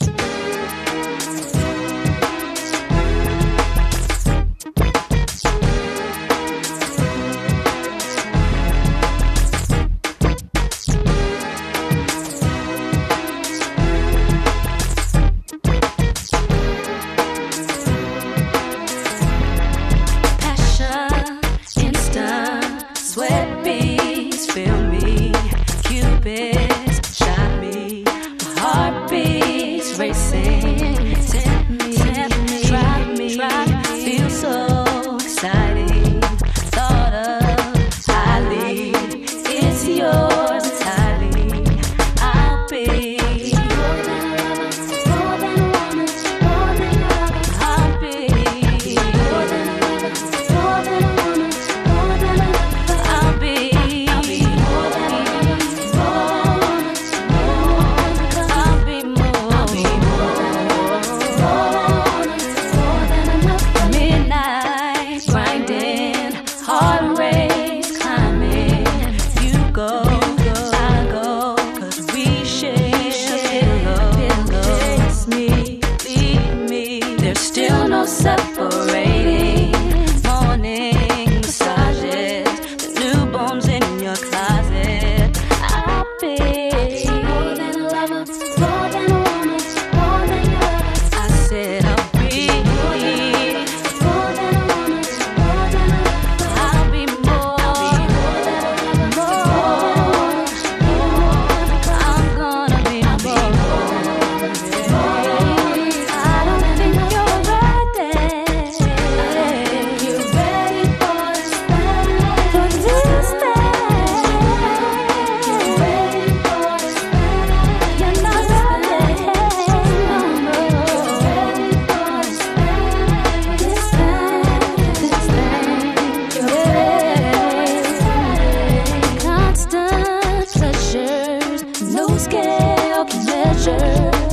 no measure